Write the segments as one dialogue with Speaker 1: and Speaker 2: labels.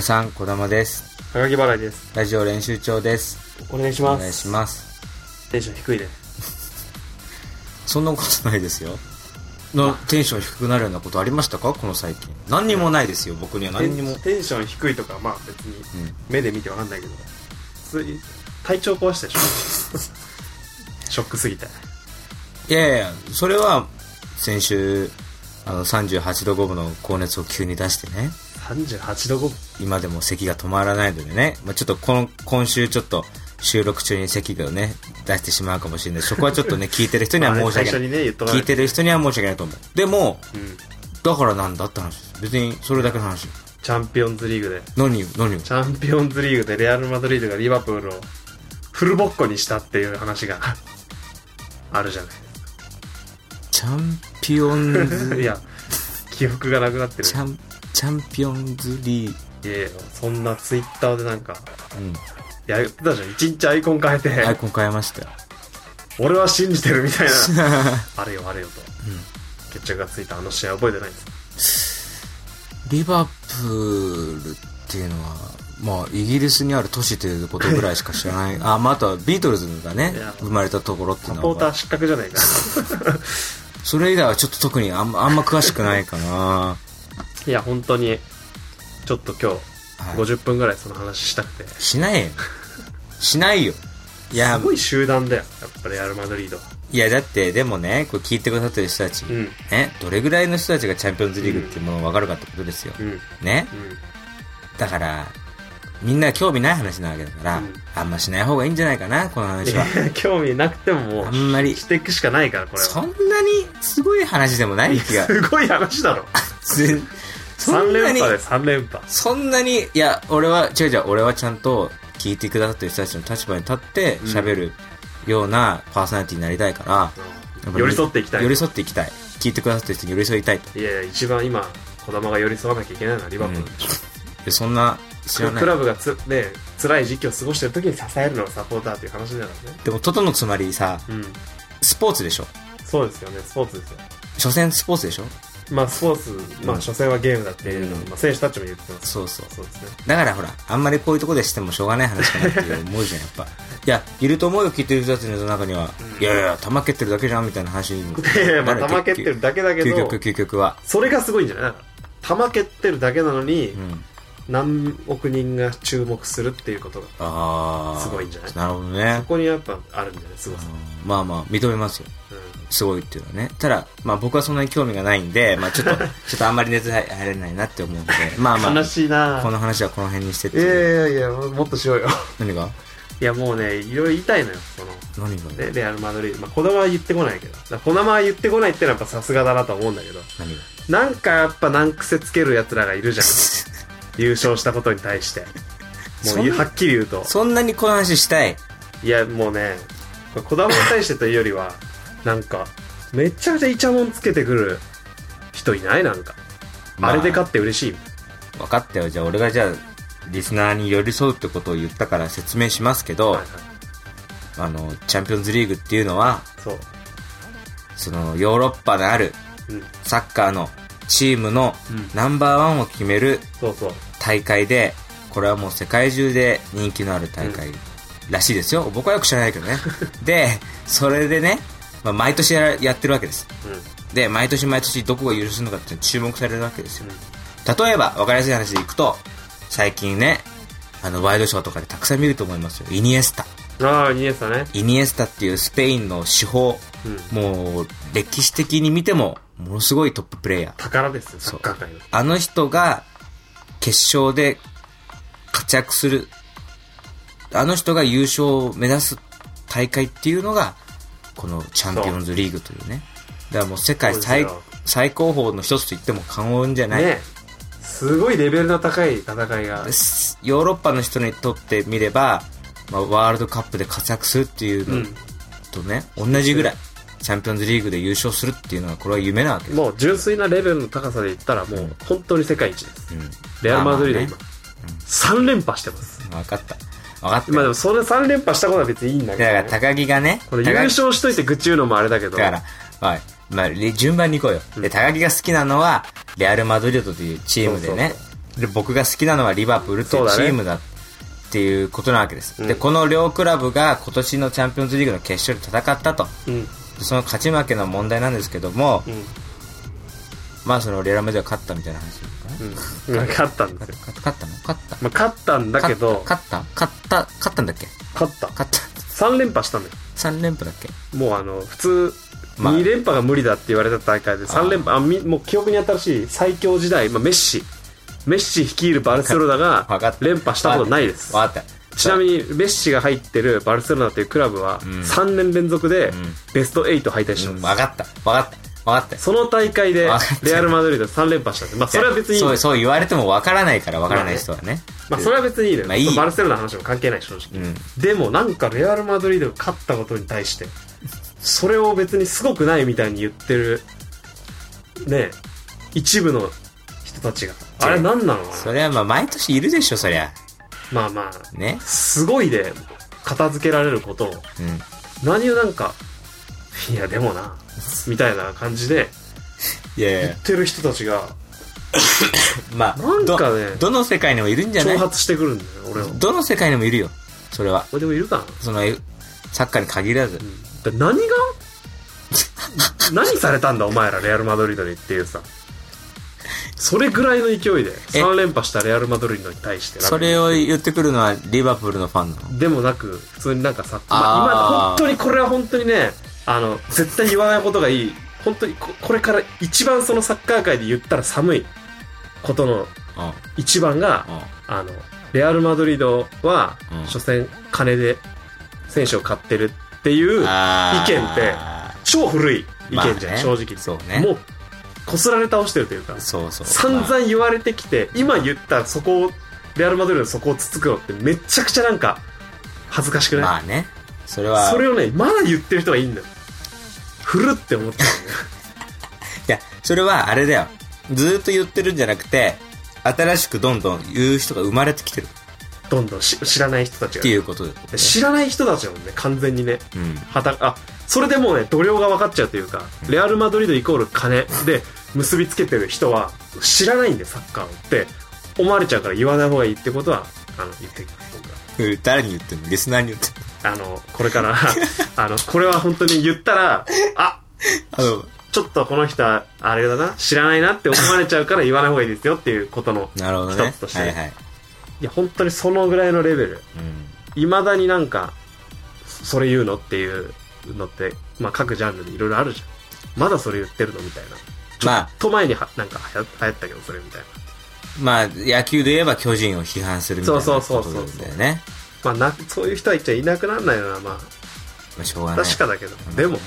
Speaker 1: 皆さん、小玉です。
Speaker 2: 高木払いです。
Speaker 1: ラジオ練習長です。
Speaker 2: お願いします。
Speaker 1: お願いします。
Speaker 2: テンション低いね。
Speaker 1: そんなことないですよ。のテンション低くなるようなことありましたか？この最近。何にもないですよ、僕には何にも。
Speaker 2: テンション低いとか、まあ別に
Speaker 1: うん。
Speaker 2: 目で見てわかんないけど、普通に体調壊したでしょ？ショックすぎて。
Speaker 1: いやいや、それは、先週、あの、38度5分の高熱を急に出してね。
Speaker 2: 38度5分。
Speaker 1: 今でも咳が止まらないのでね。まあ、ちょっとこの、今週ちょっと、収録中に咳がね、出してしまうかもしれない。そこはちょっとね、聞いてる人には申し訳ない。
Speaker 2: ね、
Speaker 1: 聞いてる人には申し訳ないと思う。でも、
Speaker 2: うん。
Speaker 1: だからなんだって話です。別に、それだけの話。
Speaker 2: チャンピオンズリーグで、
Speaker 1: 何を、何を？
Speaker 2: チャンピオンズリーグでレアル・マドリードがリバプールをフルボッコにしたっていう話が あるじゃない。
Speaker 1: チャンピオンズ、
Speaker 2: いや、記憶がなくなってる。
Speaker 1: チャン、チャンピオンズリー
Speaker 2: いやいや、そんなツイッターでなんか、
Speaker 1: うん。
Speaker 2: やってたじゃん。一日アイコン変えて、
Speaker 1: アイコン変えましたよ。
Speaker 2: 俺は信じてるみたいな、あれよあれよと。決着がついたあの試合覚えてないんです。
Speaker 1: リバプールっていうのは、まあ、イギリスにある都市ということぐらいしか知らない。あ、まあ、あとはビートルズがね
Speaker 2: いや、
Speaker 1: 生まれたところっていうのは、
Speaker 2: サポーター失格じゃないか。
Speaker 1: それ以外はちょっと特にあんまあんま詳しくないかな。
Speaker 2: いや、本当に、ちょっと今
Speaker 1: はい
Speaker 2: 日、50分ぐらいその話したくて。
Speaker 1: しないよ。しないよ。いや
Speaker 2: す、ごい集団だよ。やっぱりレアル・マドリード。
Speaker 1: いや、だって、でもね、これ聞いてくださってる人たち、
Speaker 2: うん。
Speaker 1: ね、どれぐらいの人たちがチャンピオンズリーグっていうものを分かるかってことですよ。
Speaker 2: うん。うん。
Speaker 1: ね。だから、みんな興味ない話なわけだから、
Speaker 2: うん
Speaker 1: あんましない方がいいんじゃないかな、この
Speaker 2: い
Speaker 1: 話は。
Speaker 2: や興味なくてももう、
Speaker 1: あんまり
Speaker 2: していくしかないから、これは。
Speaker 1: そんなにすごい話でもない気が。
Speaker 2: すごい話だろ。
Speaker 1: ずそ
Speaker 2: 3
Speaker 1: んなに
Speaker 2: 連覇で3連覇。
Speaker 1: そんなに、いや、俺は、違う違う、俺はちゃんと聞いてくださってる人たちの立場に立って喋るようなパーソナリティになりたいから、やっぱり
Speaker 2: 寄り添っていきたい。
Speaker 1: 寄り添っていきたい。聞いてくださってる人に寄り添いたいと。
Speaker 2: いやいや、一番今、児玉が寄り添わなきゃいけないのはリバプールでしょ。
Speaker 1: でそんな、知らない
Speaker 2: ク。ラブがつ、ね、辛い時期を過ごしてる時に支えるのがサポーターっていう話だからね。
Speaker 1: でも、トトのつまりさ、
Speaker 2: うん。
Speaker 1: スポーツでしょ
Speaker 2: そうですよね、スポーツですよ。
Speaker 1: 所詮スポーツでしょ
Speaker 2: まあ、スポーツ、まあ、所詮はゲームだっていうのは、
Speaker 1: うん
Speaker 2: まあ、選手たちも言ってます。
Speaker 1: そうそう。
Speaker 2: そうですね。
Speaker 1: だからほら、あんまりこういうとこでしてもしょうがない話かなって思うじゃん、やっぱ。いや、いると思うよ、聞いてる人たちの中には。
Speaker 2: うん
Speaker 1: いやいや、玉蹴ってるだけじゃん、みたいな話にも。
Speaker 2: いやいや、まあ、球蹴ってるだけだけど
Speaker 1: 究極、、究極は。
Speaker 2: それがすごいんじゃない？球蹴ってるだけなのに
Speaker 1: う、ん。
Speaker 2: 何億人が注目するっていうことが、
Speaker 1: ああ。
Speaker 2: すごいんじゃない？
Speaker 1: なるほどね
Speaker 2: そ。こにやっぱあるんじゃない？すごさ。
Speaker 1: うんまあまあ、認めますよ。
Speaker 2: うん
Speaker 1: すごいっていうのはね。ただ、まあ僕はそんなに興味がないんで、まあちょっと、ちょっとあんまり熱入れないなって思うんで、まあまあ、
Speaker 2: 悲しいな
Speaker 1: この話はこの辺にしてって
Speaker 2: い。やいやいや、もっとしようよ。
Speaker 1: 何が？
Speaker 2: いや、もうね、いろいろ言いたいのよ、その。
Speaker 1: 何が？
Speaker 2: で、レアル・マドリード。まあ、児玉は言ってこないけど。だから児玉は言ってこないってのはやっぱさすがだなと思うんだけど。
Speaker 1: 何が？
Speaker 2: なんかやっぱ難癖つける奴らがいるじゃん。優勝したことに対して。もうはっきり言うと。
Speaker 1: そんなにこの話したい？
Speaker 2: いや、もうね、これ児玉に対してというよりは、なんか、めちゃくちゃイチャモンつけてくる人いない？なんか。
Speaker 1: まあ
Speaker 2: あれで勝って嬉しい。
Speaker 1: 分かったよ。じゃあ俺がじゃあ、リスナーに寄り添うってことを言ったから説明しますけど、
Speaker 2: はいはい。
Speaker 1: あの、チャンピオンズリーグっていうのは、
Speaker 2: そ
Speaker 1: の、ヨーロッパである
Speaker 2: うん。
Speaker 1: サッカーのチームの
Speaker 2: うん
Speaker 1: ナンバーワンを決める。大会で、これはもう世界中で人気のある大会らしいですよ。僕はよく知らないけどね。で、それでね、まあ、毎年ややってるわけです。
Speaker 2: うん。
Speaker 1: で、毎年毎年どこが優勝するのかって注目されるわけですよ。例えば、わかりやすい話でいくと、最近ね、あの、ワイドショーとかでたくさん見ると思いますよ。イニエスタ。
Speaker 2: ああ、ニエスタね。
Speaker 1: イニエスタっていうスペインの手法。
Speaker 2: うん。
Speaker 1: もう、歴史的に見ても、ものすごいトッププレイヤー。
Speaker 2: 宝ですよ、サッカー界の。
Speaker 1: あの人が、決勝で活躍する。あの人が優勝を目指す大会っていうのが、このチャンピオンズリーグというね。だからもう世界最最高峰の一つと言っても過言じゃない。
Speaker 2: ねすごいレベルの高い戦いが。
Speaker 1: ヨーロッパの人にとってみれば、まあ、ワールドカップで活躍するっていうの
Speaker 2: うん。
Speaker 1: とね、同じぐらい、チャンピオンズリーグで優勝するっていうのは、これは夢なわけです。
Speaker 2: もう純粋なレベルの高さで言ったらもう本当に世界一です。
Speaker 1: うん。
Speaker 2: レアル・マドリード今
Speaker 1: まあ、
Speaker 2: 3連覇してます。
Speaker 1: 分かった。分かったよ。
Speaker 2: まあでもそれ3連覇したことは別にいいんだけど、
Speaker 1: だから、
Speaker 2: ね。
Speaker 1: 高木がね、
Speaker 2: これ優勝しといて愚痴言うのもあれだけど。
Speaker 1: だから、はい。まあ、れ順番に行こうよ。で、高木が好きなのは、レアル・マドリードというチームでね。で僕が好きなのはリバプールっていうチームだっていうことなわけです、
Speaker 2: うん
Speaker 1: でこの両クラブが今年のチャンピオンズリーグの決勝で戦ったと
Speaker 2: うん
Speaker 1: その勝ち負けの問題なんですけども、
Speaker 2: うん。
Speaker 1: まあそのレアルマドリードが勝ったみたいな話
Speaker 2: うん。勝ったんですよ、
Speaker 1: 勝った。の？勝った。
Speaker 2: まあ、勝ったんだけど
Speaker 1: 勝った。勝った。勝った。んだっけ？
Speaker 2: 勝った。
Speaker 1: 勝った。
Speaker 2: 3連覇したんだよ。
Speaker 1: 3連覇だっけ？
Speaker 2: もうあの普通
Speaker 1: まあ。
Speaker 2: 2連覇が無理だって言われた大会で3連覇あみもう記憶に新しい最強時代、まあ、メッシ。メッシ率いるバルセロナが 連覇したことないです。
Speaker 1: わかった
Speaker 2: ちなみにメッシが入ってるバルセロナというクラブは
Speaker 1: うん。
Speaker 2: 3年連続で
Speaker 1: ん。
Speaker 2: ベスト8敗退して
Speaker 1: うん
Speaker 2: ます、
Speaker 1: 分かった。分かった。分かった。よ
Speaker 2: その大会でレアル・マドリード3連覇したんでまあそれは別にいい。
Speaker 1: そうそう言われても分からないから分からない人はね。
Speaker 2: まあそれは別にいいのよ、
Speaker 1: まあいい。
Speaker 2: バルセロナの話も関係ない正直、
Speaker 1: うん。
Speaker 2: でもなんかレアル・マドリードが勝ったことに対してそれを別にすごくないみたいに言ってるね一部の人たちが。あれ何なの？
Speaker 1: それはまあ毎年いるでしょそりゃ
Speaker 2: まあまあ
Speaker 1: ね。
Speaker 2: すごいで片付けられることを
Speaker 1: うん。
Speaker 2: 何をなんかいやでもなみたいな感じで
Speaker 1: いやいや。
Speaker 2: 言ってる人たちが
Speaker 1: まあ
Speaker 2: なんかね
Speaker 1: どどの世界にもいるんじゃない？
Speaker 2: 挑発してくるんだよ俺は。
Speaker 1: どの世界にもいるよそれは。
Speaker 2: 俺でもいるかな。
Speaker 1: そのサッカーに限らず、
Speaker 2: だ何が？何されたんだお前らレアル・マドリードにっていうさそれぐらいの勢いで
Speaker 1: え
Speaker 2: 3連覇したレアル・マドリードに対して
Speaker 1: それを言ってくるのはリバプールのファンなの？
Speaker 2: でもなく普通になんかさ、ま
Speaker 1: あ
Speaker 2: 今本当にこれは本当にねあの絶対言わないことがいい。本当にここれから一番そのサッカー界で言ったら寒いことの
Speaker 1: うん。
Speaker 2: 一番が
Speaker 1: うん。
Speaker 2: あのレアル・マドリードは
Speaker 1: うん。
Speaker 2: 所詮金で選手を買ってるっていう意見って超古い意見じゃん、
Speaker 1: まあね。
Speaker 2: 正直
Speaker 1: そうね。
Speaker 2: もうこすられ倒してるというか
Speaker 1: そうそう。
Speaker 2: 散
Speaker 1: まあ
Speaker 2: 々言われてきて今言ったそこをレアル・マドリードのそこをつつくのってめちゃくちゃなんか恥ずかしくない、
Speaker 1: まあね。それは
Speaker 2: それをねまだ言ってる人がいいんだよ。古って思ってるんだよ。
Speaker 1: いやそれはあれだよ。ずーっと言ってるんじゃなくて新しくどんどん言う人が生まれてきてる。
Speaker 2: どんどんし知らない人たちが
Speaker 1: っていうことね。
Speaker 2: 知らない人たちだもんね完全にね。
Speaker 1: うん。
Speaker 2: はたあそれでもうね度量が分かっちゃうというかレアル・マドリードイコール金。で結びつけてる人は知らないんでサッカーをって。思われちゃうから言わない方がいいってことはあの言って僕は。
Speaker 1: 誰に言ってんの？リスナーに言ってんの？
Speaker 2: あのこれから あのこれは本当に言ったらあ
Speaker 1: あの
Speaker 2: ちょっとこの人はあれだな知らないなって思われちゃうから言わない方がいいですよっていうことの一つとして。
Speaker 1: はいはい、
Speaker 2: いや本当にそのぐらいのレベル。
Speaker 1: うん、
Speaker 2: いまだになんかそれ言うのっていうのって、まあ、各ジャンルでいろいろあるじゃん。まだそれ言ってるのみたいな。
Speaker 1: まあ
Speaker 2: ちょっと前にはなんか流行ったけどそれみたいな。
Speaker 1: まあ野球で言えば巨人を批判するみたいな
Speaker 2: そうそうそうそう
Speaker 1: だよね。
Speaker 2: まあなそういう人は一応いなくならないのはま
Speaker 1: まあしょうが
Speaker 2: あ
Speaker 1: ない。
Speaker 2: 確かだけど。でも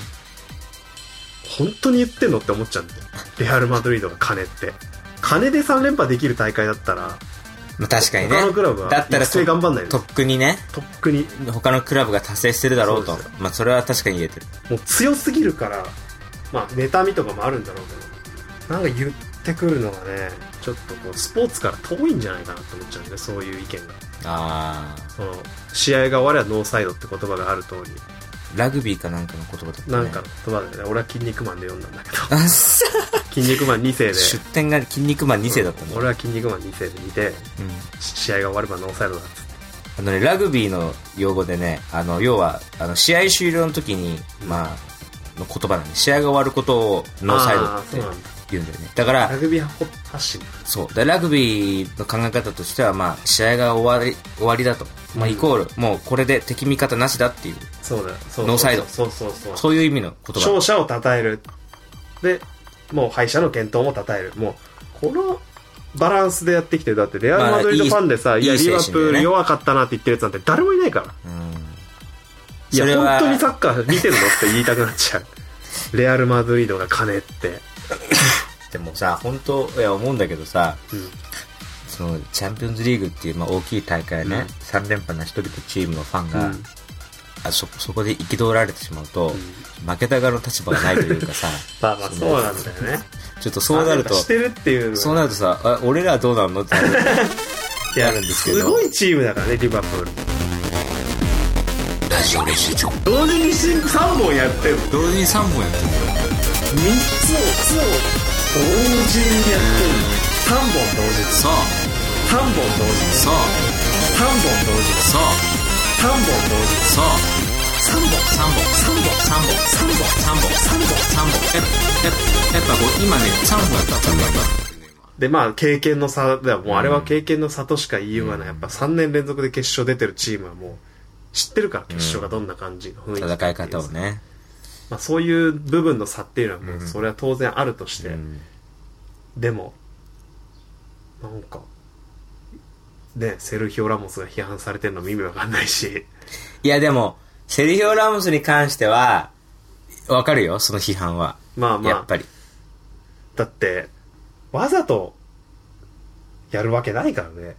Speaker 2: 本当に言ってんのって思っちゃうんだよ。レアル・マドリードが金って。金で3連覇できる大会だったら
Speaker 1: まあ確かにね。
Speaker 2: 他のクラブは
Speaker 1: だったら
Speaker 2: 頑張んない
Speaker 1: と
Speaker 2: の
Speaker 1: っくにね
Speaker 2: とっくに。
Speaker 1: 他のクラブが達成してるだろうと。まあそれは確かに言えてる。
Speaker 2: もう強すぎるからまあ妬みとかもあるんだろうけどなんか言ってくるのがねちょっとこうスポーツから遠いんじゃないかなと思っちゃうんでそういう意見が。
Speaker 1: あ
Speaker 2: その試合が終わればノーサイドって言葉がある通り。
Speaker 1: あラグビーかなんかの言葉だった、ね、
Speaker 2: なんかの言葉だよね。俺は「筋肉マン」で読んだんだけど。
Speaker 1: あっさ「
Speaker 2: 筋肉マン2世で」
Speaker 1: 出典が筋肉マン2世だったんだ、
Speaker 2: 俺は「筋肉マン2世」で見て
Speaker 1: うん。
Speaker 2: 試合が終わればノーサイドだっつって。
Speaker 1: あのね、ラグビーの用語でね、あの、要は、あの、試合終了の時に、まあ、の言葉なんで、試合が終わることをノーサイドって言うんだよね。だから
Speaker 2: ラ、グビー発信？
Speaker 1: そう。でラグビーの考え方としては、まあ、試合が終わり、終わりだと。まあ、
Speaker 2: うん。
Speaker 1: イコール、もうこれで敵味方なしだっていう、
Speaker 2: そうだよ。そう
Speaker 1: ノーサイド。
Speaker 2: そうそうそう。
Speaker 1: そういう意味の言葉。
Speaker 2: 勝者を称える。でもう敗者の健闘も称える。もうこのバランスでやってきてるだってレアル・マドリードファンでさ、いや
Speaker 1: まあいい
Speaker 2: リバプール弱かったなって言ってるやつなんて誰もいないから。
Speaker 1: うん。
Speaker 2: いや本当にサッカー見てるのって言いたくなっちゃう。レアル・マドリードが金って、
Speaker 1: でもさ、本当いや、思うんだけどさ、
Speaker 2: うん。
Speaker 1: その、チャンピオンズリーグっていう、まあ、大きい大会ね、3連覇成し遂げたチームのファンが、
Speaker 2: うん。
Speaker 1: あそそこで憤られてしまうと、負けた側の立場がないというかさ
Speaker 2: まあまあそうなんだよね。
Speaker 1: ちょっとそうなると
Speaker 2: してるっていう
Speaker 1: そうなるとさあ俺らはどうなんのってなる。んですけど
Speaker 2: すごいチームだからねリバプール。
Speaker 1: ラジオ練習場。
Speaker 2: 同時に3本やってる3つを
Speaker 1: 同時に3本やってるんだよ
Speaker 2: つを同時にやってる3本同時
Speaker 1: そう
Speaker 2: 3本同時
Speaker 1: そう
Speaker 2: 3本同時
Speaker 1: そう
Speaker 2: 3本同時
Speaker 1: そう
Speaker 2: 3本
Speaker 1: 3本3本3本3本3本3本3本やっぱやっぱこう今ね3本やった3本やった
Speaker 2: でまあ経験の差ではもうあれは経験の差としか言いようがないやっぱ3年連続で決勝出てるチームはもう知ってるから決勝がどんな感じの雰囲気
Speaker 1: 戦い方をね
Speaker 2: まあ、そういう部分の差っていうのはもうそれは当然あるとして、
Speaker 1: うん。
Speaker 2: でもなんかねセルヒオ・ラモスが批判されてるのも意味わかんないし。
Speaker 1: いやでもセリヒオ・ラモスに関してはわかるよその批判は。
Speaker 2: まあまあ。
Speaker 1: やっぱり。
Speaker 2: だってわざとやるわけないからね。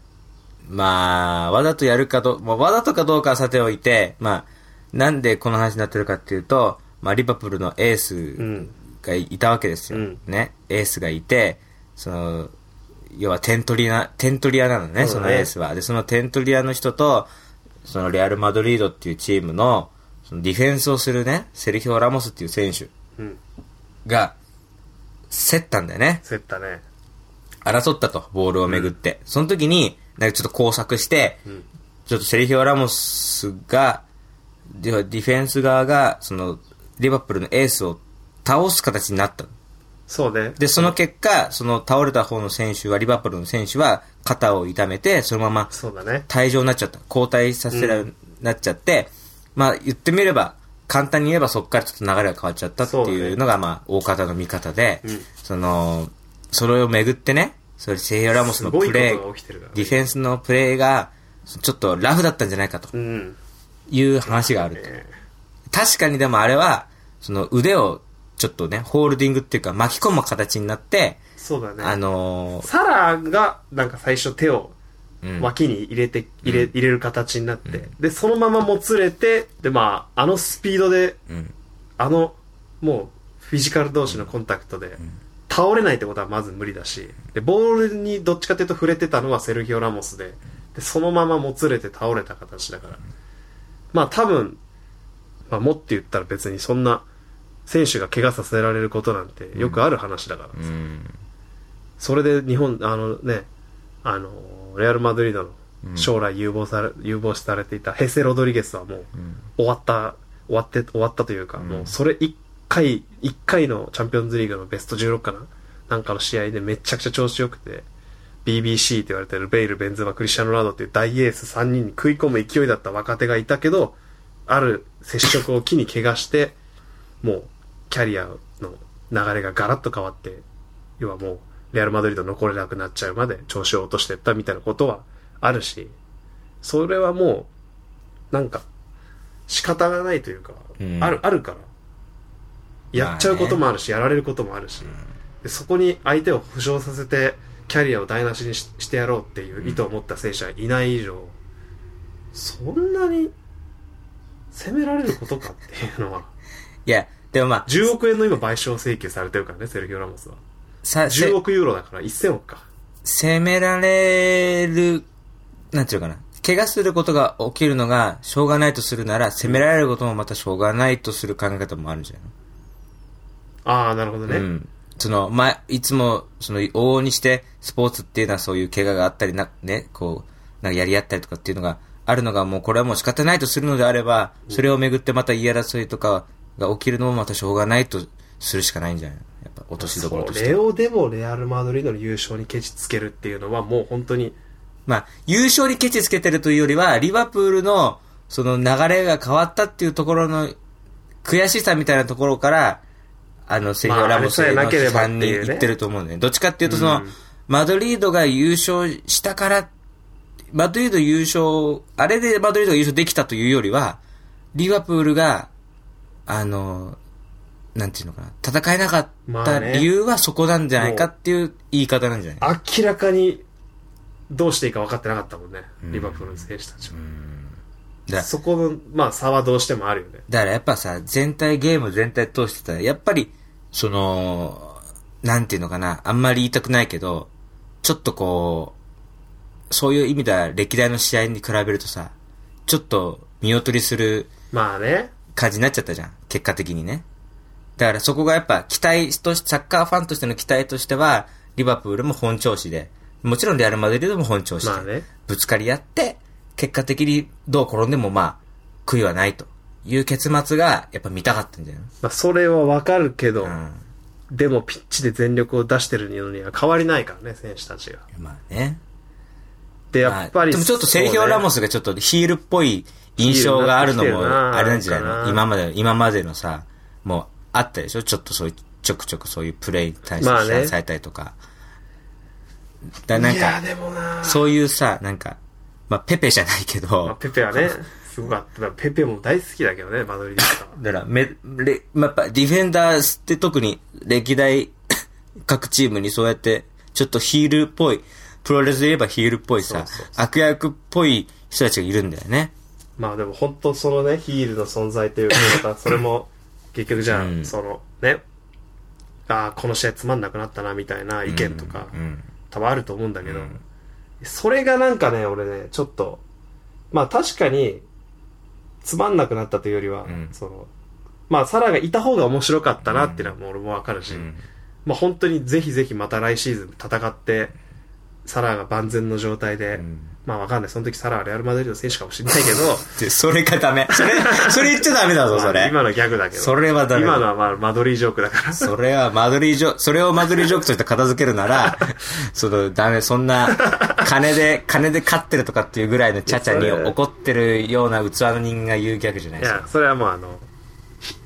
Speaker 1: まあ、わざとやるかど、まあ、わざとかどうかはさておいて、まあ、なんでこの話になってるかっていうと、まあ、リバプールのエース
Speaker 2: うん
Speaker 1: がいたわけですよ。
Speaker 2: うん
Speaker 1: ね。エースがいて、その、要はテントリア、テントリアなのね、そう
Speaker 2: そ
Speaker 1: のエースは。で、そのテントリアの人と、そのレアル・マドリードっていうチームの、そのディフェンスをするね、セルヒオ・ラモスっていう選手
Speaker 2: うん
Speaker 1: が、競ったんだよね。
Speaker 2: 競ったね
Speaker 1: 争ったと、ボールをめぐって。その時に、なんかちょっと工作して、
Speaker 2: ん
Speaker 1: ちょっとセリヒオ・ラモスが、ディフェンス側が、その、リバプールのエースを倒す形になったの。
Speaker 2: そうね。
Speaker 1: で、その結果、その倒れた方の選手は、リバプールの選手は、肩を痛めて、そのまま
Speaker 2: そうだね。
Speaker 1: 退場になっちゃった。交代させられ、なっちゃって、まあ言ってみれば、簡単に言えばそこからちょっと流れが変わっちゃったって
Speaker 2: そうね
Speaker 1: いうのが、まあ、大方の見方で、
Speaker 2: うん。
Speaker 1: その、それをめぐってね、それセイオラモスのプ
Speaker 2: すごいこと
Speaker 1: レー、
Speaker 2: が起きてるからね。
Speaker 1: ディフェンスのプレーが、ちょっとラフだったんじゃないかと
Speaker 2: うん。
Speaker 1: いう話があると。
Speaker 2: ね
Speaker 1: 確かにでもあれは、その腕をちょっとね、ホールディングっていうか巻き込む形になって、
Speaker 2: そうだね。
Speaker 1: あのー
Speaker 2: サラがなんか最初手を
Speaker 1: うん
Speaker 2: 脇に入れて、入れ、入れる形になって、で、そのままもつれて、で、まあ、あのスピードで、
Speaker 1: うん。
Speaker 2: あの、もう、フィジカル同士のコンタクトで、倒れないってことはまず無理だし、で、ボールにどっちかというと触れてたのはセルヒオ・ラモスで、で、そのままもつれて倒れた形だから、まあ多分、まあもって言ったら別にそんな、選手が怪我させられることなんてよくある話だから、
Speaker 1: うん。
Speaker 2: それで日本、あのね、あの、レアル・マドリードの将来有望され、有望視されていたヘセ・ロドリゲスはもう終わった、終わって、終わったというか、もうそれ一回、一回のチャンピオンズリーグのベスト16かななんかの試合でめちゃくちゃ調子良くて、BBC って言われてるベイル、ベンズマ、クリスチャン・ロナウドっていう大エース3人に食い込む勢いだった若手がいたけど、ある接触を機に怪我して、もうキャリアの流れがガラッと変わって、要はもうレアル・マドリード残れなくなっちゃうまで調子を落としてったみたいなことはあるし、それはもう、なんか、仕方がないというか、
Speaker 1: うん。
Speaker 2: ある、あるから。やっちゃうこともあるし、やられることもあるし、でそこに相手を負傷させて、キャリアを台無しにししてやろうっていう意図を持った選手はいない以上、そんなに責められることかっていうのは、
Speaker 1: いや、でもまあ、
Speaker 2: 10億円の今賠償請求されてるからね、セルヒオ・ラモスは。
Speaker 1: さ、せ
Speaker 2: 10億ユーロだから1000億か。
Speaker 1: 責められる、なんていうかな。怪我することが起きるのがしょうがないとするなら、責められることもまたしょうがないとする考え方もあるんじゃない
Speaker 2: ああ、なるほどね。
Speaker 1: うん。その、ま、いつも、その、往々にして、スポーツっていうのはそういう怪我があったりな、ね、こう、なんかやり合ったりとかっていうのがあるのが、もうこれはもう仕方ないとするのであれば、それをめぐってまた言い争いとかが起きるのもまたしょうがないとするしかないんじゃないやっぱ落としどころとしては。
Speaker 2: それをでもレアル・マドリードの優勝にケチつけるっていうのはもう本当に、
Speaker 1: まあ、優勝にケチつけてるというよりは、リバプールの、その流れが変わったっていうところの悔しさみたいなところから、あの、セリオ・ラモスへの批判に行ってると思うね。どっちかっていうと、その、
Speaker 2: うん
Speaker 1: マドリードが優勝したから、マドリード優勝、あれでマドリードが優勝できたというよりは、リバプールが、あの、なんていうのかな、戦えなかった
Speaker 2: まあね
Speaker 1: 理由はそこなんじゃないかっていう言い方なんじゃない？
Speaker 2: 明らかにどうしていいか分かってなかったもんね、リバプールの選手たちは。
Speaker 1: だ
Speaker 2: そこの、まあ差はどうしてもあるよね。
Speaker 1: だからやっぱさ、全体、ゲーム全体通してたら、やっぱり、その、なんていうのかな、あんまり言いたくないけど、ちょっとこう、そういう意味では歴代の試合に比べるとさ、ちょっと見劣りする
Speaker 2: まあね。
Speaker 1: 感じになっちゃったじゃん。結果的にね。だからそこがやっぱ期待とし、サッカーファンとしての期待としては、リバプールも本調子で、もちろんレアル・マドリードも本調子で、
Speaker 2: まあね。
Speaker 1: ぶつかり合って、結果的にどう転んでもまあ、悔いはないという結末が、やっぱ見たかったんじゃない？
Speaker 2: まあ、それはわかるけど、
Speaker 1: うん。
Speaker 2: でもピッチで全力を出してるのには変わりないからね、選手たちが。
Speaker 1: まあね。
Speaker 2: で、やっぱり、
Speaker 1: まあでもちょっとセルヒオ・ラモスがちょっとヒールっぽい印象があるのも、あれなんじゃないの？今まで、今までのさ、もうあったでしょ？ちょっとそういう、ちょくちょくそういうプレイに対してされたりとか。だなんか、そういうさ、なんか、まあペペじゃないけ
Speaker 2: まあ、
Speaker 1: ど、
Speaker 2: ペペはね、すごかった。ペペも大好きだけどね、マドリードとか。
Speaker 1: だから、め、れ、まあ、やっぱディフェンダーって特に歴代各チームにそうやって、ちょっとヒールっぽい、プロレスで言えばヒールっぽいさ
Speaker 2: そうそう、
Speaker 1: 悪役っぽい人たちがいるんだよね。
Speaker 2: まあでも本当そのね、ヒールの存在というか、ま たそれも、結局じゃあ、
Speaker 1: うん。
Speaker 2: そのね、ああ、この試合つまんなくなったな、みたいな意見とか、
Speaker 1: うん。
Speaker 2: 多分あると思うんだけど、
Speaker 1: うん。
Speaker 2: それがなんかね、俺ね、ちょっと、まあ確かに、つまんなくなったというよりは、
Speaker 1: ん。
Speaker 2: その、まあサラがいた方が面白かったなっていうのはもう俺もわかるし、
Speaker 1: うん。
Speaker 2: まあ本当にぜひぜひまた来シーズン戦って、サラが万全の状態で、
Speaker 1: ん
Speaker 2: まあわかんない。その時サラはレアル・マドリードの選手かもしれないけど、
Speaker 1: で、それがダメ。それ、それ言っちゃダメだぞ、それ。
Speaker 2: まあ今のギャグだけど。
Speaker 1: それはダメだ
Speaker 2: 今のはまあマドリージョークだから。
Speaker 1: それはマドリージョ、それをマドリージョークとして片付けるなら、その、ダメ、そんな、金で、金で勝ってるとかっていうぐらいのチャチャに怒ってるような器の人間が言うギャグじゃないですか。
Speaker 2: いや、それはもうあの、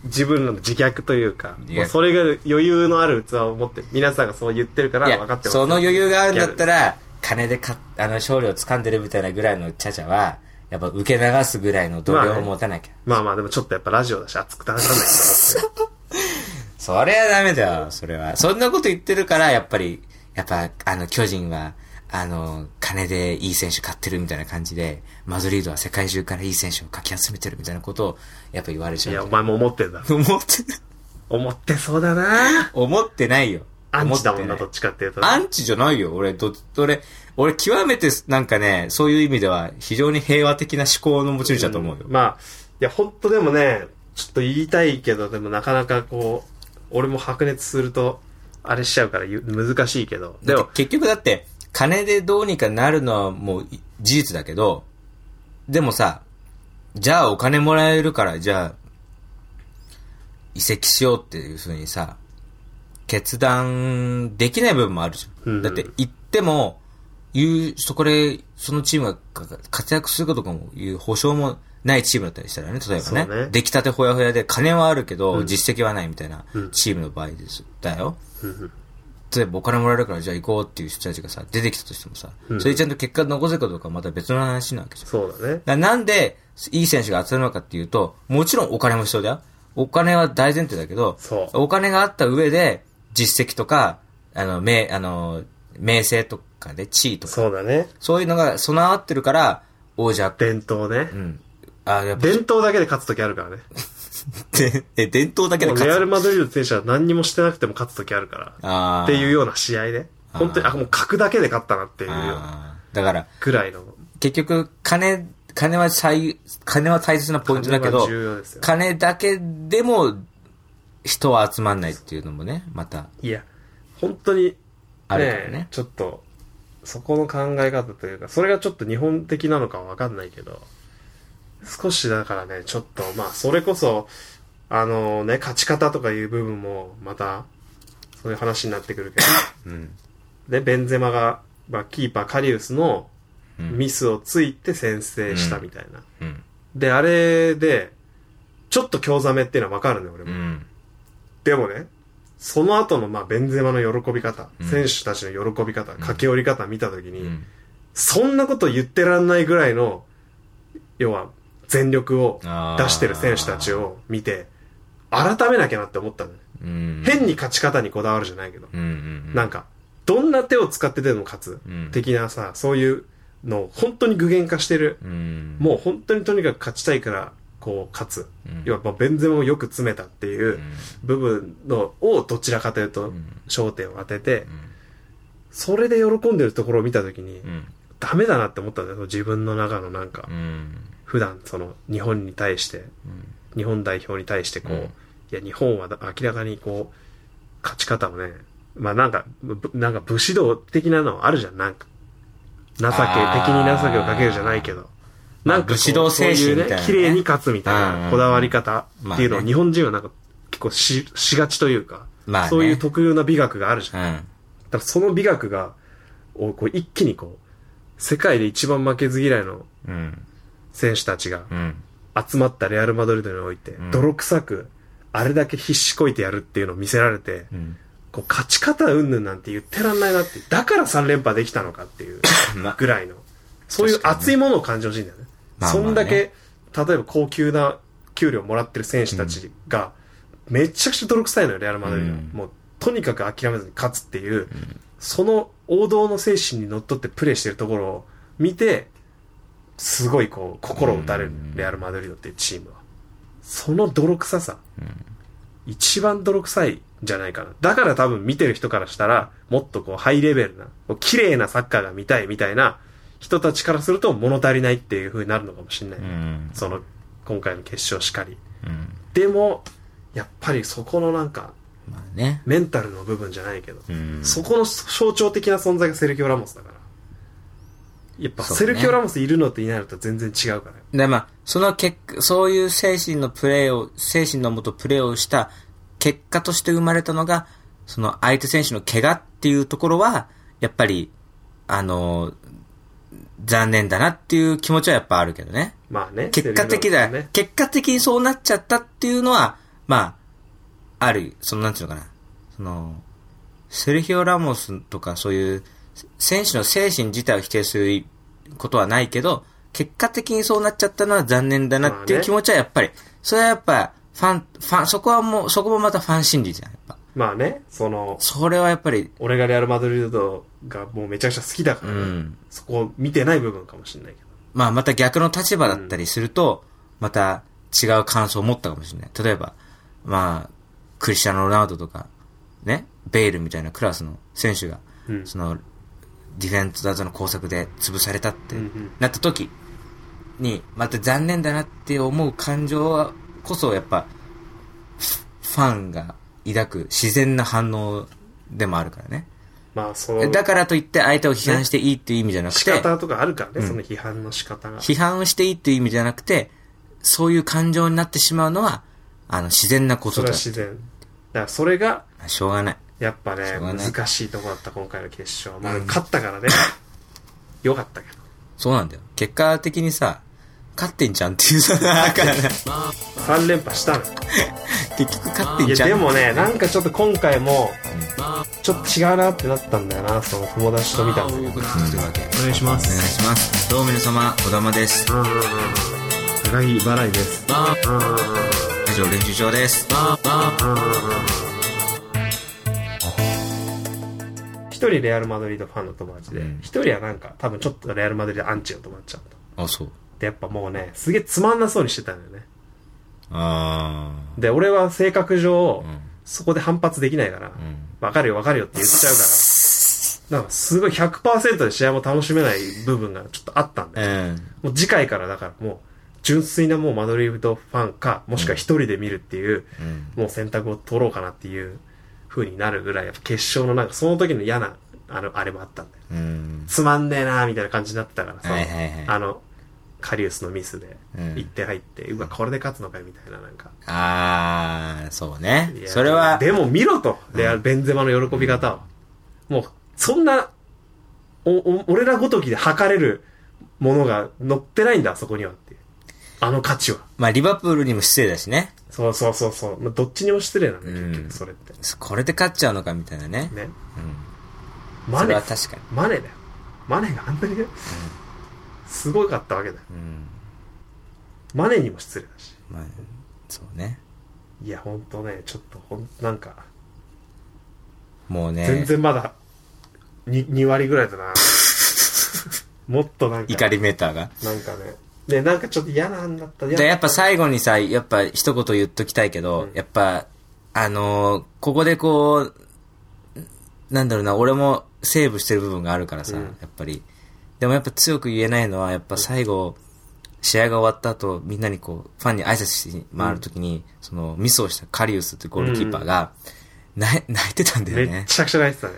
Speaker 2: 自分の自虐というか、うそれが余裕のある器を持って、皆さんがそう言ってるから分かってます
Speaker 1: その余裕があるんだった
Speaker 2: ら。
Speaker 1: ら、金でかあの、勝利を掴んでるみたいなぐらいのチャチャは、やっぱ受け流すぐらいの度量を持たなきゃ。
Speaker 2: まあまあでもちょっとやっぱラジオだし熱くて話さないけど。
Speaker 1: それはダメだよ、それは。そんなこと言ってるから、やっぱり、やっぱ、あの、巨人は、あの、金でいい選手買ってるみたいな感じで、マドリードは世界中からいい選手をかき集めてるみたいなことを、やっぱ言われちゃう。
Speaker 2: いや、お前も思ってんだ。
Speaker 1: 思って、
Speaker 2: 思ってそうだな
Speaker 1: 思ってないよ。
Speaker 2: アンチだもんな、どっちかっていうと。
Speaker 1: アンチじゃないよ、俺、ど、俺、俺、極めて、なんかね、そういう意味では、非常に平和的な思考の持ち主だと思うよ。
Speaker 2: まあ、いや、本当でもね、ちょっと言いたいけど、でもなかなかこう、俺も白熱すると、あれしちゃうからゆ難しいけど。でも
Speaker 1: 結局だって、金でどうにかなるのはもうい事実だけど、でもさ、じゃあお金もらえるから、じゃあ、移籍しようっていうふうにさ、決断できない部分もあるじゃん。
Speaker 2: うん
Speaker 1: だって行っても、いう、そこで、そのチームがか活躍するかとかもいう保証もないチームだったりしたらね、例えばね。
Speaker 2: ね
Speaker 1: 出来たてほやほやで金はあるけど、
Speaker 2: うん
Speaker 1: 実績はないみたいな
Speaker 2: うん
Speaker 1: チームの場合です。だよ。例えばお金もらえるからじゃあ行こうっていう人たちがさ、出てきたとしてもさ、
Speaker 2: うん
Speaker 1: それでちゃんと結果残せるかどうかはまた別の話なわけじゃん。
Speaker 2: そうだね。
Speaker 1: だなんで、いい選手が集まるのかっていうと、もちろんお金も必要だよ。お金は大前提だけど、お金があった上で、実績とか、あの、名、あの、名声とかね、地位とか、
Speaker 2: そうだね。
Speaker 1: そういうのが備わってるから、王者、
Speaker 2: 伝統ね
Speaker 1: う。ん。あ、やっぱ、
Speaker 2: 伝統だけで勝つ時あるからね。
Speaker 1: でえ、伝統だけで。
Speaker 2: もうレアル・マドリード選手は何にもしてなくても勝つ時あるから。
Speaker 1: あー
Speaker 2: っていうような試合で。本当に、あ、もう格だけで勝ったなっていうような
Speaker 1: あーだから、
Speaker 2: ぐらいの。
Speaker 1: 結局、金、金は最、金は大切なポイントだけど
Speaker 2: 金は、重要ですよ。
Speaker 1: 金だけでも人は集まんないっていうのもね、また
Speaker 2: いや、本当に、
Speaker 1: あるからね。
Speaker 2: ちょっと、そこの考え方というか、それがちょっと日本的なのかわかんないけど、少しだからね、ちょっと、まあ、それこそ、あのね、勝ち方とかいう部分も、また、そういう話になってくるけど、
Speaker 1: うん。
Speaker 2: で、ベンゼマが、まあ、キーパーカリウスの
Speaker 1: うん
Speaker 2: ミスをついて先制したみたいな。
Speaker 1: うん。
Speaker 2: で、あれで、ちょっと興ざめっていうのはわかるね、俺も。
Speaker 1: うん。
Speaker 2: でもね、その後の、まあ、ベンゼマの喜び方、
Speaker 1: うん
Speaker 2: 選手たちの喜び方、駆け下り方見たときに、
Speaker 1: うん。
Speaker 2: そんなこと言ってらんないぐらいの、要は、全力を出してる選手たちを見て、改めなきゃなって思ったのよ。
Speaker 1: うん。
Speaker 2: 変に勝ち方にこだわるじゃないけど、
Speaker 1: うんうん。
Speaker 2: なんか、どんな手を使ってでも勝つ、
Speaker 1: うん
Speaker 2: 的なさ、そういうのを本当に具現化してる。
Speaker 1: うん。
Speaker 2: もう本当にとにかく勝ちたいから、こう、勝つ。
Speaker 1: うん
Speaker 2: 要は、まあベンゼマをよく詰めたっていううん部分の、をどちらかというと
Speaker 1: ん、
Speaker 2: 焦点を当てて
Speaker 1: う、ん
Speaker 2: それで喜んでるところを見たときに
Speaker 1: う、ん。
Speaker 2: ダメだなって思ったんだよ。自分の中のなんか
Speaker 1: う、ん。
Speaker 2: 普段その、日本に対して、日本代表に対してこう、
Speaker 1: うん
Speaker 2: いや、日本はだ明らかにこう、勝ち方をね、まあなんか、ぶなんか武士道的なのあるじゃん、なんか。情け、敵に情けをかけるじゃないけど。なんかこう
Speaker 1: 武士道精神みたいなね
Speaker 2: そういうね、綺麗に勝つみたいなこだわり方っていうのを日本人はなんか結構し、しがちというか、
Speaker 1: まあね
Speaker 2: そういう特有な美学があるじゃん。
Speaker 1: うん。
Speaker 2: だからその美学が、をこう一気にこう、世界で一番負けず嫌いの
Speaker 1: うん。
Speaker 2: 選手たちが
Speaker 1: うん。
Speaker 2: 集まったレアル・マドリードにおいて、
Speaker 1: ん。
Speaker 2: 泥臭く、あれだけ必死こいてやるっていうのを見せられて、
Speaker 1: うん。
Speaker 2: こう勝ち方うんぬんなんて言ってらんないなって、だから3連覇できたのかっていう
Speaker 1: ま
Speaker 2: ぐらいの、そういう熱いものを感じてほしいんだよね。そんだけ、例えば高級な給料もらってる選手たちが、めちゃくちゃ泥臭いのよ、レアル・マドリード。は
Speaker 1: うん。
Speaker 2: もう、とにかく諦めずに勝つっていう、その王道の精神にのっとってプレーしてるところを見て、すごいこう、心を打たれる、レアル・マドリードっていうチームは。その泥臭さ、一番泥臭いんじゃないかな。だから多分見てる人からしたら、もっとこう、ハイレベルな、こう綺麗なサッカーが見たいみたいな人たちからすると物足りないっていう風になるのかもしれない。
Speaker 1: うん。
Speaker 2: その、今回の決勝しかり。
Speaker 1: うん。
Speaker 2: でも、やっぱりそこのなんか、
Speaker 1: まあね。
Speaker 2: メンタルの部分じゃないけど、
Speaker 1: うん。
Speaker 2: そこの象徴的な存在がセルキオ・ラモスだから。やっぱセルキオ・ラモスいるのといないのと全然違うから。
Speaker 1: で、まあ、その結果、そういう精神のプレーを、精神のもとプレーをした結果として生まれたのが、その相手選手の怪我っていうところは、やっぱり、あの、残念だなっていう気持ちはやっぱあるけどね。
Speaker 2: まあね。
Speaker 1: 結果的だ、
Speaker 2: ね。
Speaker 1: 結果的にそうなっちゃったっていうのは、まあ、ある、そのなんていうのかな。その、セルヒオ・ラモスとかそういう、選手の精神自体を否定することはないけど、結果的にそうなっちゃったのは残念だなっていう気持ちはやっぱり、それはやっぱ、ファン、ファン、そこはもう、そこもまたファン心理じゃん、やっぱ。
Speaker 2: まあね、その、
Speaker 1: それはやっぱり、
Speaker 2: 俺がレアル・マドリードがもうめちゃくちゃ好きだから、ね
Speaker 1: うん
Speaker 2: そこを見てない部分かもしれないけど。
Speaker 1: まあまた逆の立場だったりすると、また違う感想を持ったかもしれない。例えば、まあ、クリスチャーノ・ロナウドとか、ね、ベイルみたいなクラスの選手が、
Speaker 2: うん
Speaker 1: その、ディフェンスだとの工作で潰されたってなった時に、また残念だなって思う感情はこそ、やっぱ、フファンが抱く自然な反応でもあるからね。
Speaker 2: まあ、その、
Speaker 1: だからといって相手を批判していいっていう意味じゃなく
Speaker 2: 仕
Speaker 1: て、
Speaker 2: 方とかあるからね、
Speaker 1: うん
Speaker 2: その批判の仕方が。
Speaker 1: 批判をしていいっていう意味じゃなくて、そういう感情になってしまうのは、あの、自然なこ
Speaker 2: そ
Speaker 1: とだ。
Speaker 2: れは自然。だからそれが、
Speaker 1: しょうがない。
Speaker 2: やっぱね
Speaker 1: しょうがない
Speaker 2: 難しいとこだった、今回の決勝。まあ、勝ったからね。よかったけど。
Speaker 1: そうなんだよ。結果的にさ、勝ってんじゃんっていうさ、だからね、
Speaker 2: 3連覇したの。
Speaker 1: 結局勝って
Speaker 2: いや、
Speaker 1: んじゃん。
Speaker 2: でもね、なんかちょっと今回も、ちょっと違うなってなったんだよな、その友達と見たんだけど。
Speaker 1: というわけ。
Speaker 3: お願いしま
Speaker 1: お願い
Speaker 3: す。
Speaker 1: します。どうも皆様、小玉です。
Speaker 3: 高木払いです。
Speaker 2: うんうんうんうん
Speaker 1: 以上、練習場です。
Speaker 2: 人レアル・マドリードファンの友達で
Speaker 1: うん、
Speaker 2: 一人はなんか多分ちょっとレアル・マドリードアンチの友達だった。
Speaker 1: あ、そう。
Speaker 2: で、やっぱもうね、すげえつまんなそうにしてたんだよね。
Speaker 1: あ
Speaker 2: で、俺は性格上
Speaker 1: ー。う、ん。
Speaker 2: そこで反発できないから、
Speaker 1: うん。
Speaker 2: わかるよわかるよって言っちゃうから、なんかすごい100%で試合も楽しめない部分がちょっとあったんだよ。
Speaker 1: うん。
Speaker 2: もう次回からだからもう、純粋なもうマドリードファンか、もしくは一人で見るっていう、
Speaker 1: うん。
Speaker 2: もう選択を取ろうかなっていう風になるぐらい、やっぱ決勝のなんかその時の嫌な、あの、あれもあったんだよ。
Speaker 1: うん。
Speaker 2: つまんねえなーみたいな感じになってたからさ、
Speaker 1: はいはいはい
Speaker 2: あの、カリウスのミスで、
Speaker 1: うん
Speaker 2: 1点入って、うわ、これで勝つのかよみたいななんか。
Speaker 1: あー、そうねそれは、
Speaker 2: でも見ろと、レアル、ベンゼマの喜び方を。もう、そんな、お、お、俺らごときで測れるものが乗ってないんだ、あそこにはっていう。あの価値は。
Speaker 1: まあ、リバプールにも失礼だしね。
Speaker 2: そうそうそうそう。まあ、どっちにも失礼なんだ結局、それって。
Speaker 1: これで勝っちゃうのかみたいなね。
Speaker 2: ね。
Speaker 1: うん。
Speaker 2: マネ
Speaker 1: は、確かに。
Speaker 2: マネだよ。マネがあんなにね、すごかったわけだよ。
Speaker 1: うん。
Speaker 2: マネにも失礼だし。
Speaker 1: まあ、そうね。
Speaker 2: いや、ほんとね、ちょっとほん、なんか、
Speaker 1: もうね。
Speaker 2: 全然まだ、に、2割ぐらいだな。もっとなんか、
Speaker 1: 怒りメーターが。
Speaker 2: なんかね。で、なんかちょっと嫌なんだった。
Speaker 1: で、やっぱ最後にさ、やっぱ一言言っときたいけど、
Speaker 2: うん
Speaker 1: やっぱ、あのーここでこう、なんだろうな、俺もセーブしてる部分があるからさ、
Speaker 2: うん
Speaker 1: やっぱり。でもやっぱ強く言えないのは、やっぱ最後、試合が終わった後、みんなにこう、ファンに挨拶し回るときに、その、ミスをしたカリウスってゴールキーパーが、泣い泣いてたんだよね。
Speaker 2: ちゃくちゃ泣いてたね。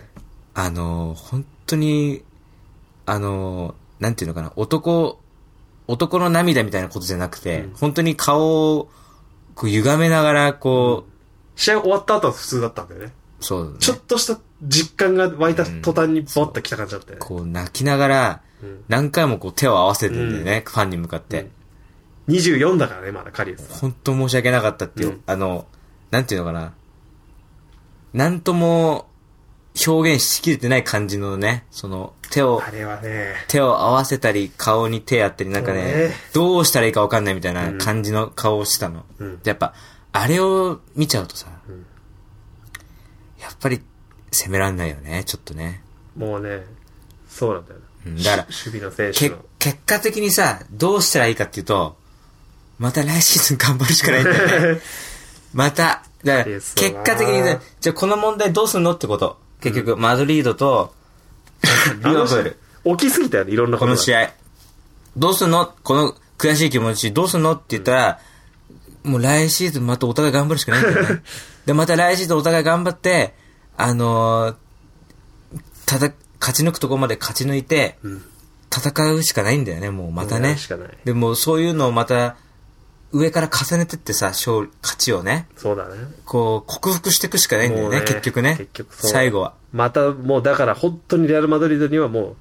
Speaker 1: あのー本当に、あの、なんていうのかな、男、男の涙みたいなことじゃなくて、
Speaker 2: うん
Speaker 1: 本当に顔を、こう、歪めながら、こ
Speaker 2: 試合終わった後は普通だったんだよね。
Speaker 1: う、そう、ね、
Speaker 2: ちょっとした実感が湧いた途端にボッと来た感じだったよね。
Speaker 1: こう、泣きながら、
Speaker 2: うん
Speaker 1: 何回もこう、手を合わせてんだよね、ファンに向かって。
Speaker 2: 24だからね、まだカリウスは。
Speaker 1: 本当申し訳なかったっていう、
Speaker 2: うん
Speaker 1: あの、なんていうのかな。なんとも表現しきれてない感じのね、その手を
Speaker 2: あ、れはね、
Speaker 1: 手を合わせたり、顔に手やったり、なんかね、
Speaker 2: ね
Speaker 1: どうしたらいいかわかんないみたいな感じの顔をしてたの。
Speaker 2: うん
Speaker 1: でやっぱ、あれを見ちゃうとさ、
Speaker 2: ん
Speaker 1: やっぱり攻めらんないよね、ちょっとね。
Speaker 2: もうね、そうなんだよね。
Speaker 1: うんだから
Speaker 2: し守備の選手
Speaker 1: け
Speaker 2: の。
Speaker 1: 結果的にさ、どうしたらいいかっていうと、また来シーズン頑張るしかないんだよね。また、だから、結果的にね、じゃあこの問題どうすんのってこと。結局、マドリードと、リバプール、
Speaker 2: 起きすぎたよね、いろんなことが。
Speaker 1: この試合、どうすんの？この悔しい気持ち、どうすんの？って言ったら、もう来シーズンまたお互い頑張るしかないんだよね。で、また来シーズンお互い頑張って、あのーただ、勝ち抜くところまで勝ち抜いて、
Speaker 2: ん。
Speaker 1: 戦うしかないんだよね、もうまた
Speaker 2: や
Speaker 1: ね
Speaker 2: るしかない。
Speaker 1: でもそういうのをまた、上から重ねてってさ、勝利、勝ちをね、
Speaker 2: そうだね。
Speaker 1: こう、克服していくしかないんだよね、
Speaker 2: もう
Speaker 1: 結局ね。
Speaker 2: 結局
Speaker 1: 最後は。
Speaker 2: またもうだから本当にレアル・マドリードにはもう、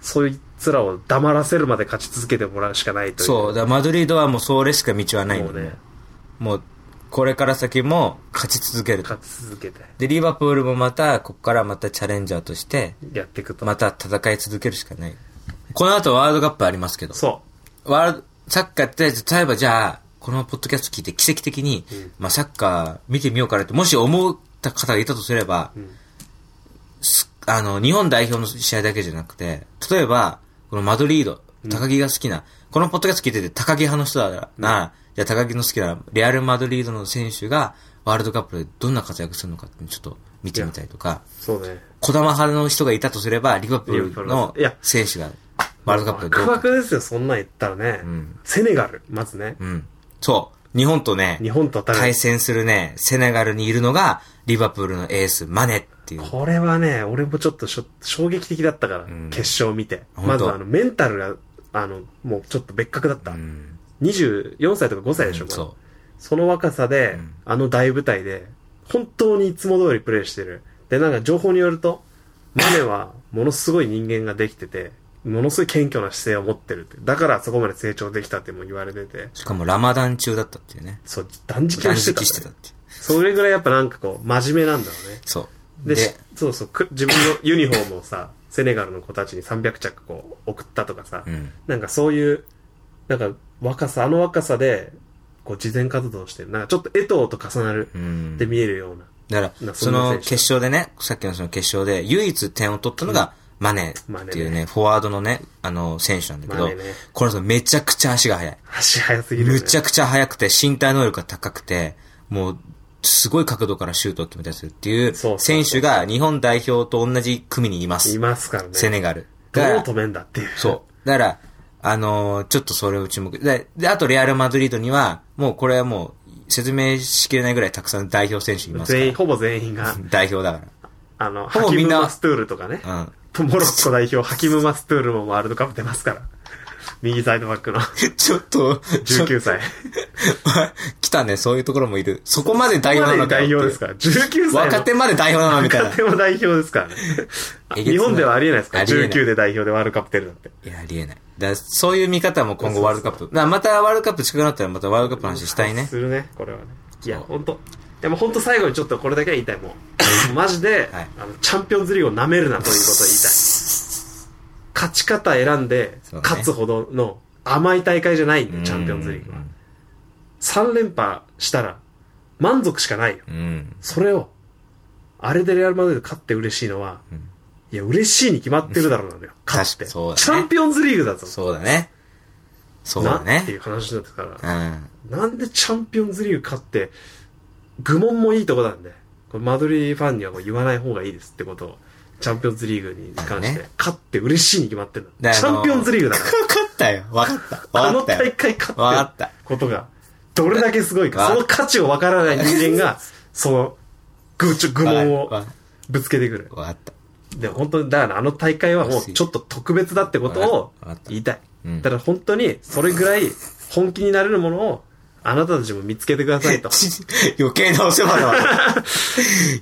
Speaker 2: そいつらを黙らせるまで勝ち続けてもらうしかないという。
Speaker 1: そう、だマドリードはもうそれしか道はないん
Speaker 2: もうね
Speaker 1: だよね。、もう、これから先も勝ち続けると。
Speaker 2: 勝ち続けて
Speaker 1: で、リバプールもまた、ここからまたチャレンジャーとして、
Speaker 2: やっていくと。
Speaker 1: また戦い続けるしかない。この後ワールドカップありますけど、
Speaker 2: そ
Speaker 1: ワールド、サッカーって、例えばじゃあ、このポッドキャスト聞いて奇跡的に、まあサッカー見てみようかなって、もし思った方がいたとすれば、
Speaker 2: ん
Speaker 1: すあの、日本代表の試合だけじゃなくて、例えば、このマドリード、高木が好きな、このポッドキャスト聞いてて高木派の人だからな、じゃあ高木の好きなレアル・マドリードの選手がワールドカップでどんな活躍するのかってちょっと見てみたいとか、
Speaker 2: う。そうね。
Speaker 1: 小玉派の人がいたとすれば、リバプールの選手がワールドカップでどうか。
Speaker 2: ワクですよ、そんなん言ったらね。
Speaker 1: ん
Speaker 2: セネガル、まずね。
Speaker 1: うん。そう。日本とね、
Speaker 2: 日本と対
Speaker 1: 対戦するね、セネガルにいるのが、リバプールのエース、マネっていう。
Speaker 2: これはね、俺もちょっとしょ衝撃的だったから、
Speaker 1: ん
Speaker 2: 決勝見て。まずあの、メンタルが、あの、もうちょっと別格だった。
Speaker 1: うん。
Speaker 2: 24歳とか5歳でしょ、まだ
Speaker 1: そ
Speaker 2: その若さで、
Speaker 1: ん
Speaker 2: あの大舞台で、本当にいつも通りプレイしてる。で、なんか情報によると、マネはものすごい人間ができてて、ものすごい謙虚な姿勢を持ってるって。だからそこまで成長できたっても言われてて
Speaker 1: う。、しかもラマダン中だったっていうね。
Speaker 2: そう、断食してた、
Speaker 1: 食してたって。
Speaker 2: それぐらいやっぱなんかこう、真面目なんだろうね。
Speaker 1: そう。
Speaker 2: で、
Speaker 1: で、
Speaker 2: そうそう、く自分のユニフォームをさ、セネガルの子たちに300着こう、送ったとかさ、
Speaker 1: うん。
Speaker 2: なんかそういう、なんか若さ、あの若さで、こう、慈善活動をしてる。なんかちょっと江藤と重なる
Speaker 1: うん。
Speaker 2: って見えるような。
Speaker 1: だから、
Speaker 2: な
Speaker 1: その決勝でね、さっきのその決勝で、唯一点を取ったのが、マネっていうね、フォワードのね、あの、選手なんだけど
Speaker 2: ね、
Speaker 1: この人めちゃくちゃ足が速い。
Speaker 2: 足速すぎる、ね。
Speaker 1: むちゃくちゃ速くて、身体能力が高くて、もう、すごい角度からシュートを決めたりするっていう選手が日本代表と同じ組にいま
Speaker 2: い
Speaker 1: す。
Speaker 2: ますからね。
Speaker 1: セネガル。
Speaker 2: どう止めんだっていう。
Speaker 1: そう。だから、あのーちょっとそれを注目。で、で、あとレアル・マドリードには、もうこれはもう、説明しきれないぐらいたくさん代表選手います
Speaker 2: 全員、。ほぼ全員が、
Speaker 1: 代表だか
Speaker 2: あの、
Speaker 1: ほぼみんな
Speaker 2: ハキム・マストゥールとかね。
Speaker 1: ら。うん。
Speaker 2: とモロッコ代表、ハキム・マストゥールもワールドカップ出ますから。右サイドバックの
Speaker 1: ちょっと、
Speaker 2: 19歳。
Speaker 1: 来たね、そういうところもいる。そこまで代表なのかよ
Speaker 2: 代表ですか？ら。19歳の。
Speaker 1: 若手まで代表なのみたいな
Speaker 2: 若。手も代表ですからね。日本ではありえないですか？
Speaker 1: ありえない
Speaker 2: ?19 で代表でワールドカップ出るなんて。
Speaker 1: いや、ありえない。だそういう見方も今後ワールドカップ。だからまたワールドカップ近くなったらまたワールドカップの話したいね。
Speaker 2: するね、これはね。いや、
Speaker 1: そう
Speaker 2: ほんと。でもほんと最後にちょっとこれだけは言いたい、もう。マジで、
Speaker 1: はい
Speaker 2: あの、チャンピオンズリーグを舐めるなということを言いたい。勝ち方選んで、勝つほどの甘い大会じゃないんで、チャンピオンズリーグは。3連覇したら、満足しかないよ。
Speaker 1: うん。うん。
Speaker 2: それを、あれでレアル・マドリード勝って嬉しいのは、いや、嬉しいに決まってるだろうなのよ。勝って。
Speaker 1: ね
Speaker 2: チャンピオンズリーグだぞ。
Speaker 1: そうだね。そうだ
Speaker 2: なってい
Speaker 1: ね。
Speaker 2: う話だったから。
Speaker 1: うん。
Speaker 2: なんでチャンピオンズリーグ勝って、愚問もいいとこなんで、これマドリーファンにはこう言わない方がいいですってことを、チャンピオンズリーグに関して、
Speaker 1: ね
Speaker 2: 勝って嬉しいに決まってる
Speaker 1: の
Speaker 2: チャンピオンズリーグだか。
Speaker 1: わかったよ。わかった。
Speaker 2: あの。大会勝っ
Speaker 1: た
Speaker 2: ることが、どれだけすごいか。
Speaker 1: わ
Speaker 2: その価値をわからない人間が、その、愚愚問を
Speaker 1: わ
Speaker 2: ぶつけてくる。
Speaker 1: わかった。
Speaker 2: でも本当に、だからあの大会はもうちょっと特別だってことを言いたい。
Speaker 1: うん
Speaker 2: だから本当に、それぐらい本気になれるものを、あなたたちも見つけてくださいと。
Speaker 1: 余計なお世話だわ。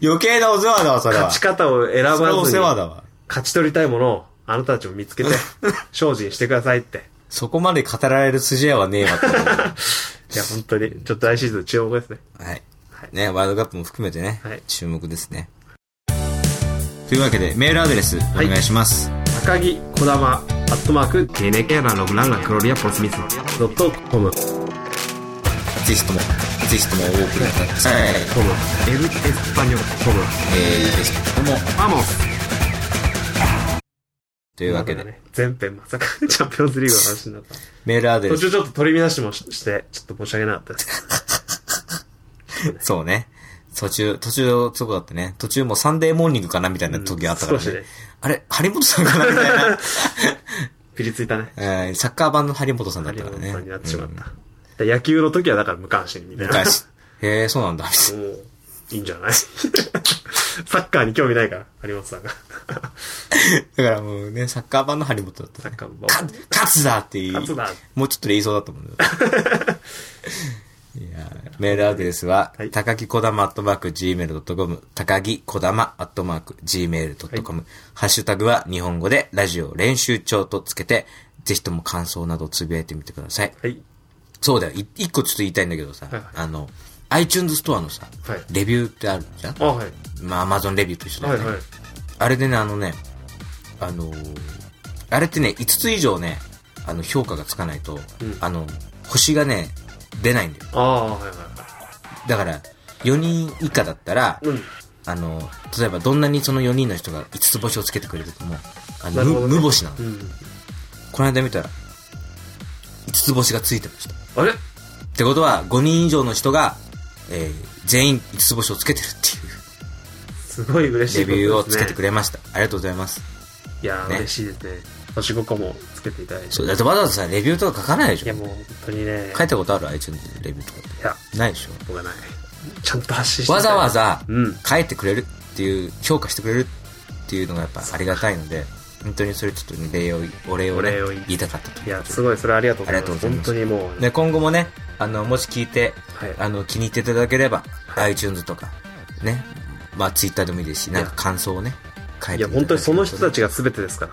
Speaker 1: 余計なお世話だわ、それは。
Speaker 2: 勝ち方を選ばずに、
Speaker 1: 世話だわ。
Speaker 2: 勝ち取りたいものを、あなたたちも見つけて、精進してくださいって。
Speaker 1: そこまで語られる筋合いはねえわって。
Speaker 2: いや、本当に、ちょっと来シーズン注目ですね。
Speaker 1: はい
Speaker 2: はい。
Speaker 1: ね、ワールドカップも含めてね、
Speaker 2: はい
Speaker 1: 注目ですね。というわけで、メールアドレスお願いします。
Speaker 2: 高木こだま、アットマーク、tnk.logranla.cloria.por ドットコム、
Speaker 1: ぜひとも、ぜひともお送りください。
Speaker 2: コム、エルエスパニョル、コム、
Speaker 1: えー、ぜひとも、
Speaker 2: バモス
Speaker 1: というわけで、
Speaker 2: ね、編まさかチャンピオンズリーグの話になった。
Speaker 1: メールアドレス、
Speaker 2: 途中ちょっと取り乱しもしして、ちょっと申し訳なかったです。
Speaker 1: そうね。途中、途中、そこだってね。途中もうサンデーモーニングかなみたいな時あったからね。
Speaker 2: うん少しね
Speaker 1: あれ張本さんかなみたいな。
Speaker 2: ピリついたね。
Speaker 1: えーサッカー版の張本さんだったからね。
Speaker 2: 本さんになってしまっ
Speaker 1: うん。
Speaker 2: 野球の時はだから無関心みたいな。
Speaker 1: 昔。へえ、そうなんだ。
Speaker 2: いいんじゃない？サッカーに興味ないから、有本さんが。
Speaker 1: だからもうね、サッカー版の張本だったね。
Speaker 2: サッカーも。
Speaker 1: か勝つだって言い、もうちょっとで言いそうだと思うん。いやーメールアドレスは、
Speaker 2: はい
Speaker 1: 高木こだまアットマーク gmail.com、高木こだまアットマーク gmail.com、ハッシュタグは日本語でラジオ練習帳とつけて、ぜひとも感想などをつぶやいてみてください。
Speaker 2: はい。
Speaker 1: そうだよ。い一個ちょっと言いたいんだけどさ、
Speaker 2: はい
Speaker 1: あの、iTunes ストアのさ、
Speaker 2: はい
Speaker 1: レビューってあるじゃん？
Speaker 2: あ、はい。
Speaker 1: まあ、Amazon レビューと一緒だよね。
Speaker 2: はいはい。
Speaker 1: あれでね、あのね、あのーあれってね、5つ以上ね、あの、評価がつかないと、
Speaker 2: うん
Speaker 1: あの、星がね、出ないんだよ。
Speaker 2: ああ、はいはい
Speaker 1: だから、4人以下だったら、
Speaker 2: うん。
Speaker 1: あの、例えばどんなにその4人の人が5つ星をつけてくれても、あの、
Speaker 2: ね
Speaker 1: 無星なの。
Speaker 2: うん。
Speaker 1: この間見たら、5つ星がついてました。
Speaker 2: あれ？
Speaker 1: ってことは、5人以上の人が、えー全員5つ星をつけてるっていう。
Speaker 2: すごい嬉しいね。
Speaker 1: ビューをつけてくれました。ありがとうございます。
Speaker 2: いやー、
Speaker 1: ね
Speaker 2: 嬉しいですね。星5個もつけていただいて。
Speaker 1: そう、だってわざわざさ、レビューとか書かないでしょ
Speaker 2: いや、もう本当にね。
Speaker 1: 書いたことある ?iTunes でレビューとかっ
Speaker 2: いや、
Speaker 1: て。ないでしょ
Speaker 2: 僕はない。ちゃんと発信して
Speaker 1: わざわざ
Speaker 2: うん
Speaker 1: 書いてくれるっていう、評価してくれるっていうのがやっぱありがたいので、本当にそれちょっとね礼を、お礼をね
Speaker 2: お礼を言い
Speaker 1: たかったとい
Speaker 2: や。すごい、それありがとうございます。本当にもう、
Speaker 1: ね、今後もね、あの、もし聞いて、
Speaker 2: はい。
Speaker 1: あの、気に入っていただければ、
Speaker 2: はい。
Speaker 1: iTunes とか、ね、まあ Twitter でもいいですし、なんか感想をね、書いていただければ。
Speaker 2: 本当にその人たちが全てですから。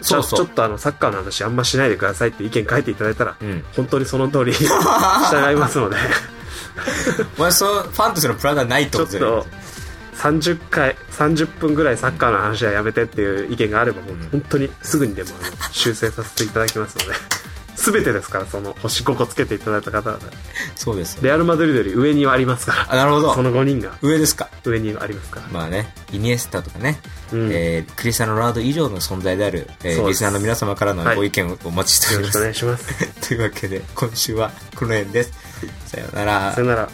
Speaker 1: そうそう。
Speaker 2: ちょっとあの、サッカーの話あんましないでくださいって意見書いていただいたら、
Speaker 1: うん。
Speaker 2: 本当にその通り 従いますので、
Speaker 1: お前そう、ファンとしてのプランがないってことだよ。
Speaker 2: と、30回、30分ぐらいサッカーの話はやめてっていう意見があれば、もう本当にすぐにでも修正させていただきますので、全てですから、その星5個つけていただいた方々。
Speaker 1: そうですよ。
Speaker 2: レアル・マドリードより上にはありますから、
Speaker 1: あ、なるほど。
Speaker 2: その5人が
Speaker 1: 上ですか。
Speaker 2: 上にはありますから。
Speaker 1: まあね、イニエスタとかね、
Speaker 2: うん
Speaker 1: えークリスタノ・ロナウド以上の存在である、えーリスナーの皆様からの
Speaker 2: はい
Speaker 1: ご意見をお待ちしております。
Speaker 2: よろしくお願いします。
Speaker 1: というわけで、今週はこの辺です。さようなら
Speaker 2: さよなら。